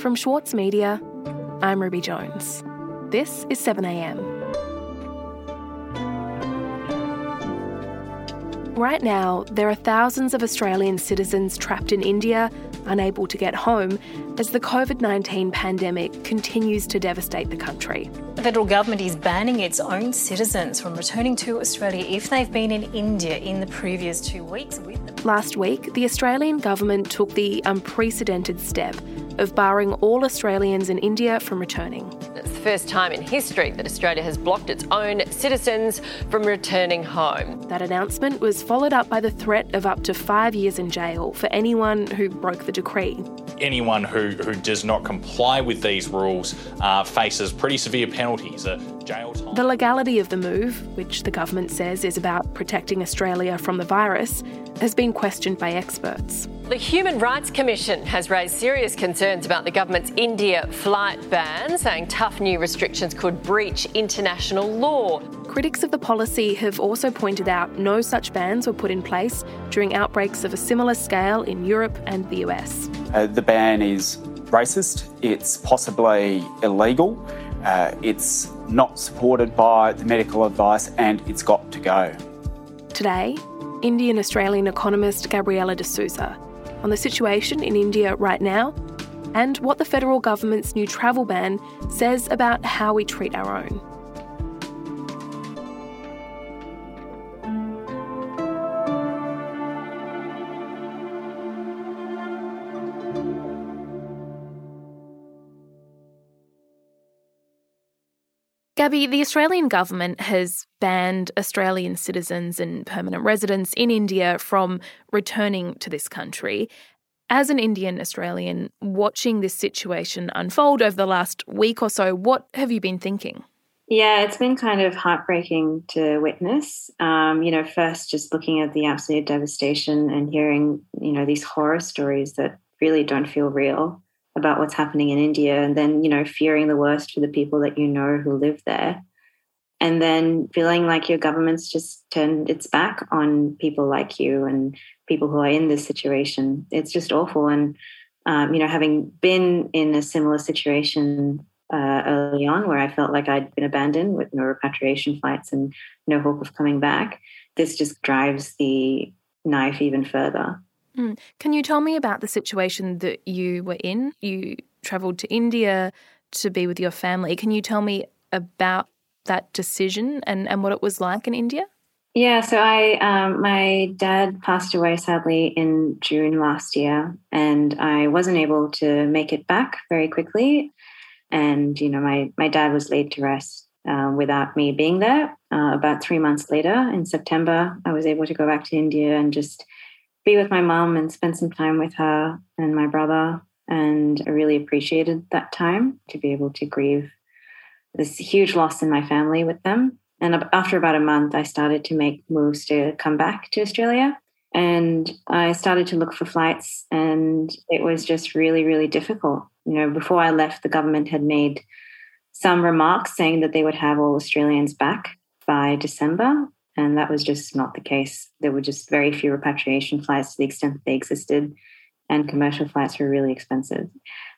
From Schwartz Media, I'm Ruby Jones. This is 7am. Right now, there are thousands of Australian citizens trapped in India, unable to get home, as the COVID 19 pandemic continues to devastate the country. The federal government is banning its own citizens from returning to Australia if they've been in India in the previous two weeks. Last week, the Australian government took the unprecedented step of barring all Australians in India from returning. It's the first time in history that Australia has blocked its own citizens from returning home. That announcement was followed up by the threat of up to five years in jail for anyone who broke the decree. Anyone who, who does not comply with these rules uh, faces pretty severe penalties. Uh, jail time. The legality of the move, which the government says is about protecting Australia from the virus, has been questioned by experts. The Human Rights Commission has raised serious concerns about the government's India flight ban, saying tough new restrictions could breach international law. Critics of the policy have also pointed out no such bans were put in place during outbreaks of a similar scale in Europe and the US. Uh, the ban is racist, it's possibly illegal, uh, it's not supported by the medical advice, and it's got to go. Today, Indian Australian economist Gabriela D'Souza on the situation in India right now and what the federal government's new travel ban says about how we treat our own. Gabby, the Australian government has banned Australian citizens and permanent residents in India from returning to this country. As an Indian Australian, watching this situation unfold over the last week or so, what have you been thinking? Yeah, it's been kind of heartbreaking to witness. Um, you know, first just looking at the absolute devastation and hearing, you know, these horror stories that really don't feel real about what's happening in India and then, you know, fearing the worst for the people that you know who live there. And then feeling like your government's just turned its back on people like you and people who are in this situation. It's just awful. And, um, you know, having been in a similar situation uh, early on where I felt like I'd been abandoned with no repatriation flights and no hope of coming back, this just drives the knife even further. Mm. Can you tell me about the situation that you were in? You travelled to India to be with your family. Can you tell me about that decision and, and what it was like in India? Yeah, so I um, my dad passed away sadly in June last year, and I wasn't able to make it back very quickly. And you know, my my dad was laid to rest uh, without me being there. Uh, about three months later, in September, I was able to go back to India and just be with my mom and spend some time with her and my brother. And I really appreciated that time to be able to grieve this huge loss in my family with them. And after about a month, I started to make moves to come back to Australia. And I started to look for flights, and it was just really, really difficult. You know, before I left, the government had made some remarks saying that they would have all Australians back by December. And that was just not the case. There were just very few repatriation flights to the extent that they existed, and commercial flights were really expensive.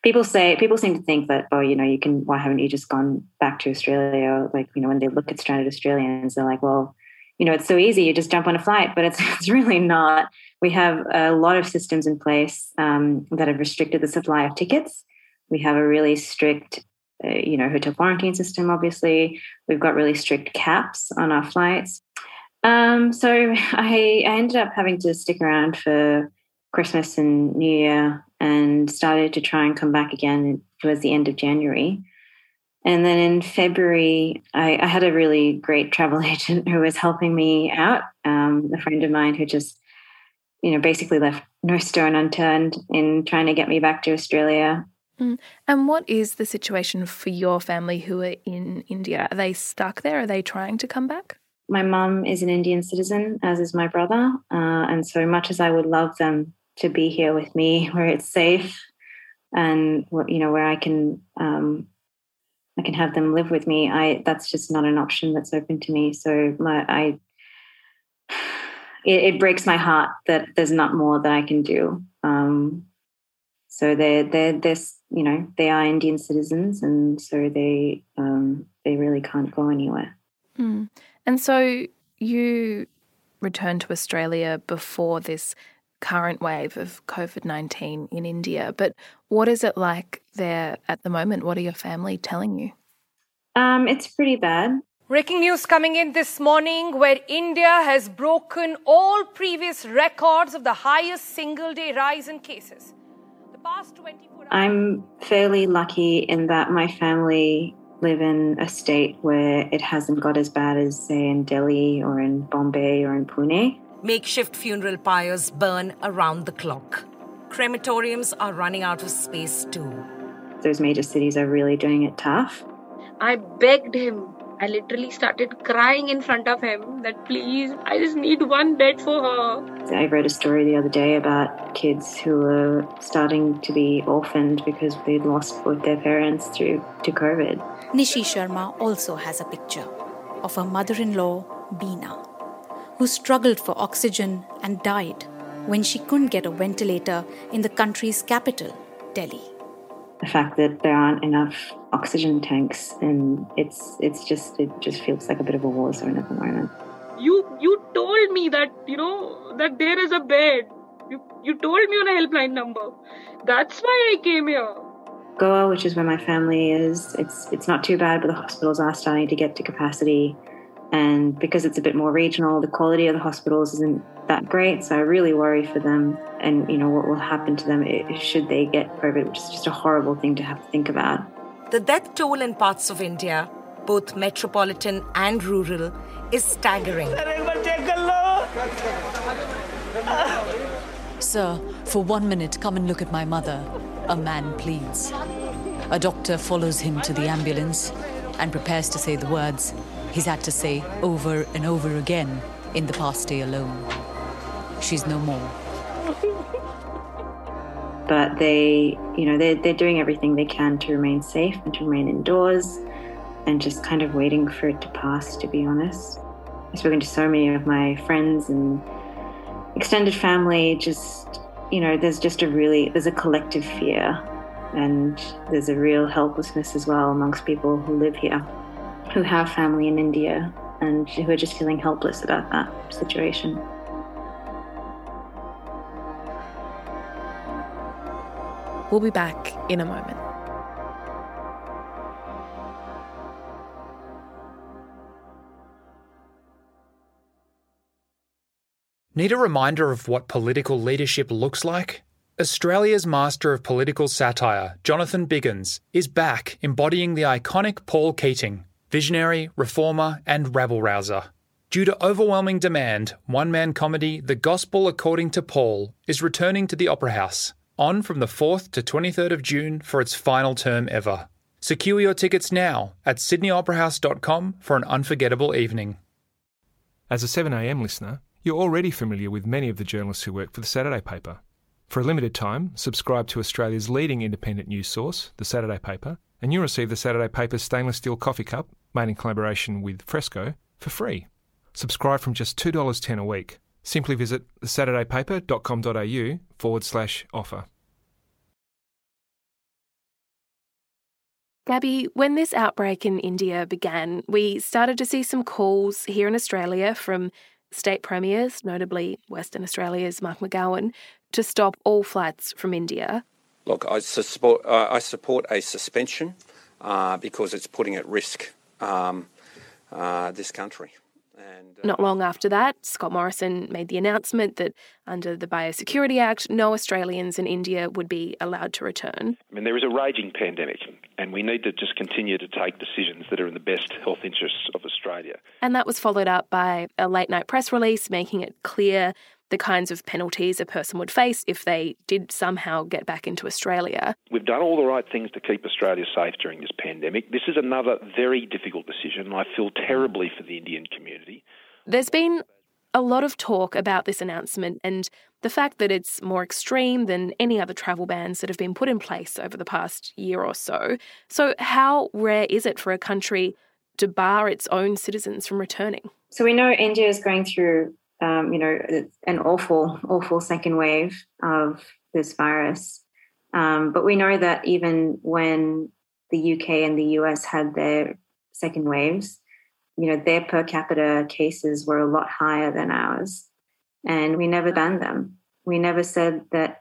People say people seem to think that, oh, you know, you can. Why haven't you just gone back to Australia? Or Like, you know, when they look at stranded Australians, they're like, well, you know, it's so easy. You just jump on a flight, but it's it's really not. We have a lot of systems in place um, that have restricted the supply of tickets. We have a really strict uh, you know, hotel quarantine system, obviously. We've got really strict caps on our flights. Um, so I, I ended up having to stick around for Christmas and New Year and started to try and come back again towards the end of January. And then in February, I, I had a really great travel agent who was helping me out, um, a friend of mine who just, you know, basically left no stone unturned in trying to get me back to Australia. Mm. And what is the situation for your family who are in India? Are they stuck there? Are they trying to come back? My mum is an Indian citizen, as is my brother. Uh, and so much as I would love them to be here with me, where it's safe and you know where I can um, I can have them live with me, I that's just not an option that's open to me. So my I it, it breaks my heart that there's not more that I can do. Um, So they're they're this you know they are Indian citizens, and so they um, they really can't go anywhere. Mm. And so you returned to Australia before this current wave of COVID 19 in India. But what is it like there at the moment? What are your family telling you? Um, it's pretty bad. Breaking news coming in this morning where India has broken all previous records of the highest single day rise in cases. The past 24 hours- I'm fairly lucky in that my family live in a state where it hasn't got as bad as, say, in Delhi or in Bombay or in Pune. Makeshift funeral pyres burn around the clock. Crematoriums are running out of space too. Those major cities are really doing it tough. I begged him. I literally started crying in front of him that please, I just need one bed for her. I read a story the other day about kids who were starting to be orphaned because they'd lost both their parents through to COVID. Nishi Sharma also has a picture of her mother in law, Beena, who struggled for oxygen and died when she couldn't get a ventilator in the country's capital, Delhi. The fact that there aren't enough oxygen tanks and it's it's just it just feels like a bit of a war zone at the moment. You you told me that you know that there is a bed. You you told me on a helpline number. That's why I came here. Goa, which is where my family is, it's it's not too bad, but the hospitals are starting to get to capacity. And because it's a bit more regional, the quality of the hospitals isn't that great. So I really worry for them and you know what will happen to them should they get COVID, which is just a horrible thing to have to think about. The death toll in parts of India, both metropolitan and rural, is staggering. Sir, for one minute, come and look at my mother. A man pleads. A doctor follows him to the ambulance and prepares to say the words he's had to say over and over again in the past day alone. She's no more. But they, you know, they're, they're doing everything they can to remain safe and to remain indoors and just kind of waiting for it to pass, to be honest. I've spoken to so many of my friends and extended family, just you know, there's just a really, there's a collective fear and there's a real helplessness as well amongst people who live here, who have family in India and who are just feeling helpless about that situation. We'll be back in a moment. Need a reminder of what political leadership looks like? Australia's master of political satire, Jonathan Biggins, is back embodying the iconic Paul Keating, visionary, reformer, and rabble rouser. Due to overwhelming demand, one man comedy The Gospel According to Paul is returning to the Opera House, on from the 4th to 23rd of June for its final term ever. Secure your tickets now at sydneyoperahouse.com for an unforgettable evening. As a 7am listener, you're already familiar with many of the journalists who work for the Saturday paper. For a limited time, subscribe to Australia's leading independent news source, the Saturday paper, and you'll receive the Saturday paper's stainless steel coffee cup, made in collaboration with Fresco, for free. Subscribe from just $2.10 a week. Simply visit thesaturdaypaper.com.au forward slash offer. Gabby, when this outbreak in India began, we started to see some calls here in Australia from state premiers, notably Western Australia's Mark McGowan, to stop all flights from India. Look, I support, uh, I support a suspension uh, because it's putting at risk um, uh, this country. And, uh, Not long after that, Scott Morrison made the announcement that under the Biosecurity Act, no Australians in India would be allowed to return. I mean, there is a raging pandemic, and we need to just continue to take decisions that are in the best health interests of Australia. And that was followed up by a late night press release making it clear the kinds of penalties a person would face if they did somehow get back into Australia. We've done all the right things to keep Australia safe during this pandemic. This is another very difficult decision. and I feel terribly for the Indian community. There's been a lot of talk about this announcement and the fact that it's more extreme than any other travel bans that have been put in place over the past year or so. So, how rare is it for a country to bar its own citizens from returning? So, we know India is going through um, you know, an awful, awful second wave of this virus. Um, but we know that even when the UK and the US had their second waves, you know, their per capita cases were a lot higher than ours. And we never banned them. We never said that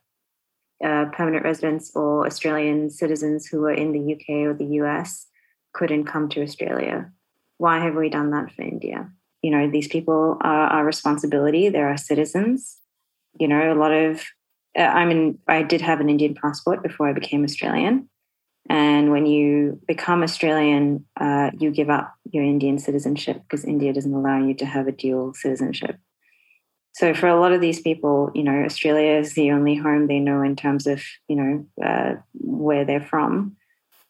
uh, permanent residents or Australian citizens who were in the UK or the US couldn't come to Australia. Why have we done that for India? You know, these people are our responsibility. They're our citizens. You know, a lot of uh, I mean. I did have an Indian passport before I became Australian, and when you become Australian, uh, you give up your Indian citizenship because India doesn't allow you to have a dual citizenship. So for a lot of these people, you know, Australia is the only home they know in terms of, you know, uh, where they're from.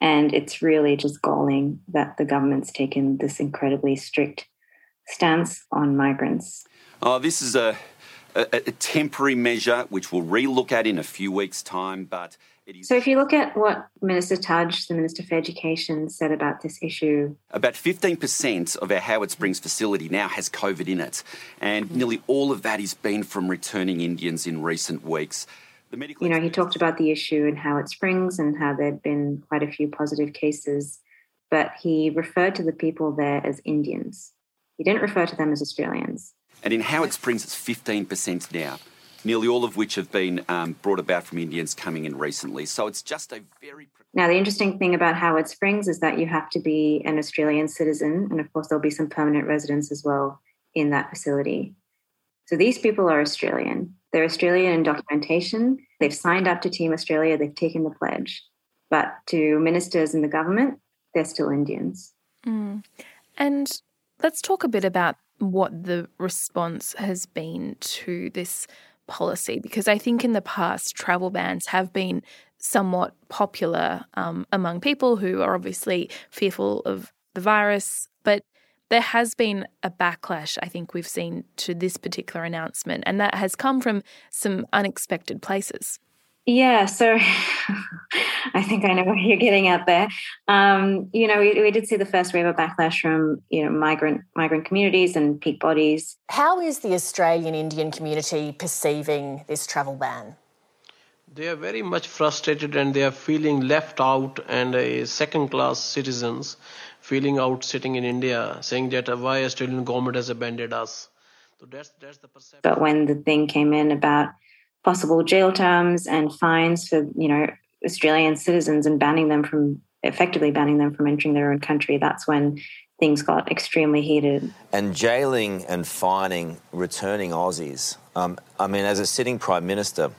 And it's really just galling that the government's taken this incredibly strict stance on migrants. Oh, this is a, a, a temporary measure which we'll relook at in a few weeks' time, but so, if you look at what Minister Tudge, the Minister for Education, said about this issue, about 15% of our Howard Springs facility now has COVID in it, and mm-hmm. nearly all of that has been from returning Indians in recent weeks. you know, he talked about the issue in Howard Springs and how there'd been quite a few positive cases, but he referred to the people there as Indians. He didn't refer to them as Australians. And in Howard Springs, it's 15% now nearly all of which have been um, brought about from Indians coming in recently. So it's just a very. Now, the interesting thing about Howard Springs is that you have to be an Australian citizen, and of course, there'll be some permanent residents as well in that facility. So these people are Australian. They're Australian in documentation. They've signed up to Team Australia. They've taken the pledge. But to ministers in the government, they're still Indians. Mm. And let's talk a bit about what the response has been to this policy because I think in the past travel bans have been somewhat popular um, among people who are obviously fearful of the virus, but there has been a backlash, I think we've seen to this particular announcement, and that has come from some unexpected places. Yeah, so I think I know what you're getting at there. Um, you know, we, we did see the first wave of backlash from you know migrant migrant communities and peak bodies. How is the Australian Indian community perceiving this travel ban? They are very much frustrated and they are feeling left out and a second class citizens feeling out sitting in India, saying that why Australian government has abandoned us. So that's that's the perception. But when the thing came in about possible jail terms and fines for you know Australian citizens and banning them from effectively banning them from entering their own country. That's when things got extremely heated. And jailing and fining returning Aussies. Um, I mean, as a sitting prime minister,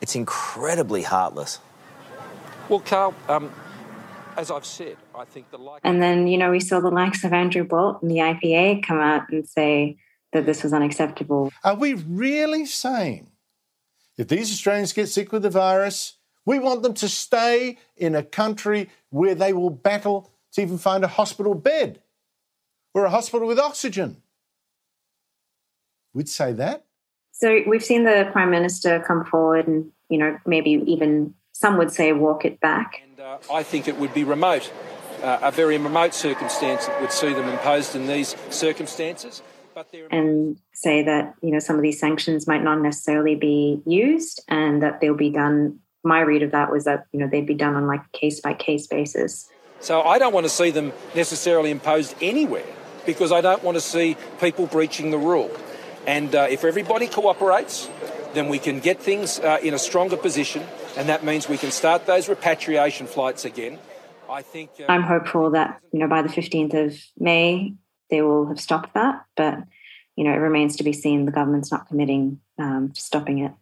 it's incredibly heartless. Well, Karl, um, as I've said, I think the like. And then you know we saw the likes of Andrew Bolt and the IPA come out and say that this was unacceptable. Are we really saying if these Australians get sick with the virus, we want them to stay in a country where they will battle to even find a hospital bed or a hospital with oxygen. We'd say that. So we've seen the Prime Minister come forward and, you know, maybe even some would say walk it back. And uh, I think it would be remote, uh, a very remote circumstance that would see them imposed in these circumstances and say that you know some of these sanctions might not necessarily be used and that they'll be done. My read of that was that you know they'd be done on like a case by case basis. So i don't want to see them necessarily imposed anywhere because i don't want to see people breaching the rule. And uh, if everybody cooperates then we can get things uh, in a stronger position and that means we can start those repatriation flights again. I think uh, I'm hopeful that you know by the 15th of May they will have stopped that. But you know, it remains to be seen. The government's not committing um, to stopping it.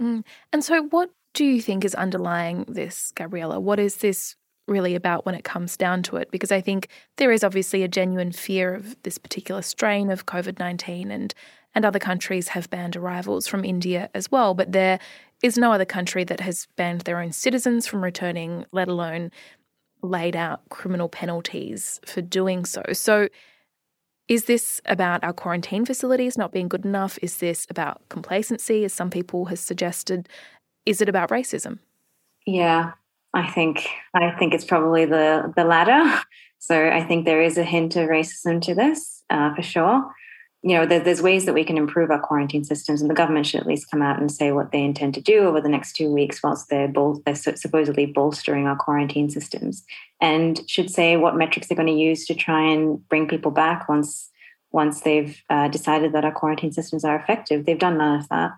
Mm. And so, what do you think is underlying this, Gabriela? What is this really about when it comes down to it? Because I think there is obviously a genuine fear of this particular strain of COVID nineteen, and and other countries have banned arrivals from India as well. But there is no other country that has banned their own citizens from returning, let alone laid out criminal penalties for doing so. So is this about our quarantine facilities not being good enough? Is this about complacency, as some people have suggested? Is it about racism? Yeah, I think I think it's probably the the latter. So I think there is a hint of racism to this uh, for sure. You know, there, there's ways that we can improve our quarantine systems, and the government should at least come out and say what they intend to do over the next two weeks, whilst they're, bol- they're supposedly bolstering our quarantine systems, and should say what metrics they're going to use to try and bring people back once once they've uh, decided that our quarantine systems are effective. They've done none of that.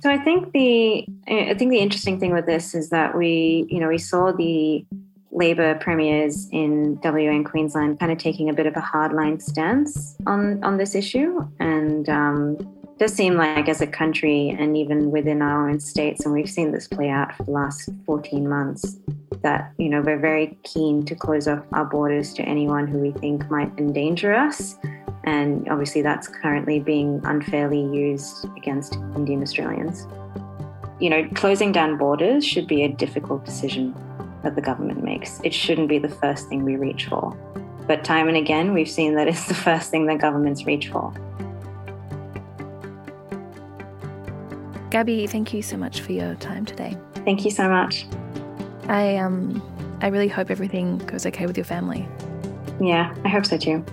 So I think the I think the interesting thing with this is that we you know we saw the Labor premiers in WA and Queensland kind of taking a bit of a hardline stance on on this issue, and um, does seem like as a country and even within our own states, and we've seen this play out for the last 14 months, that you know we're very keen to close off our borders to anyone who we think might endanger us, and obviously that's currently being unfairly used against Indian Australians. You know, closing down borders should be a difficult decision that the government makes. It shouldn't be the first thing we reach for. But time and again, we've seen that it's the first thing that governments reach for. Gabby, thank you so much for your time today. Thank you so much. I um I really hope everything goes okay with your family. Yeah, I hope so too.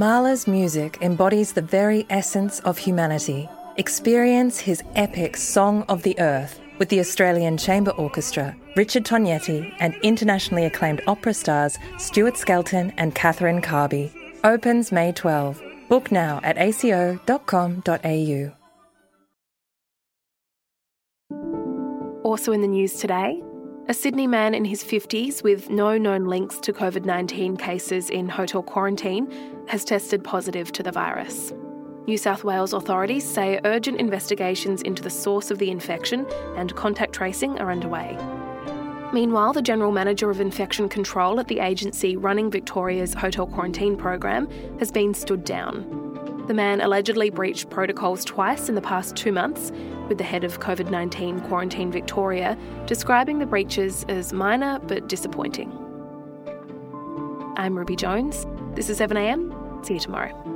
Mahler's music embodies the very essence of humanity. Experience his epic Song of the Earth with the Australian Chamber Orchestra, Richard Tognetti, and internationally acclaimed opera stars Stuart Skelton and Catherine Carby. Opens May 12. Book now at aco.com.au. Also in the news today, a Sydney man in his 50s with no known links to COVID 19 cases in hotel quarantine has tested positive to the virus. New South Wales authorities say urgent investigations into the source of the infection and contact tracing are underway. Meanwhile, the General Manager of Infection Control at the agency running Victoria's hotel quarantine program has been stood down. The man allegedly breached protocols twice in the past two months, with the head of COVID 19 Quarantine Victoria describing the breaches as minor but disappointing. I'm Ruby Jones. This is 7am. See you tomorrow.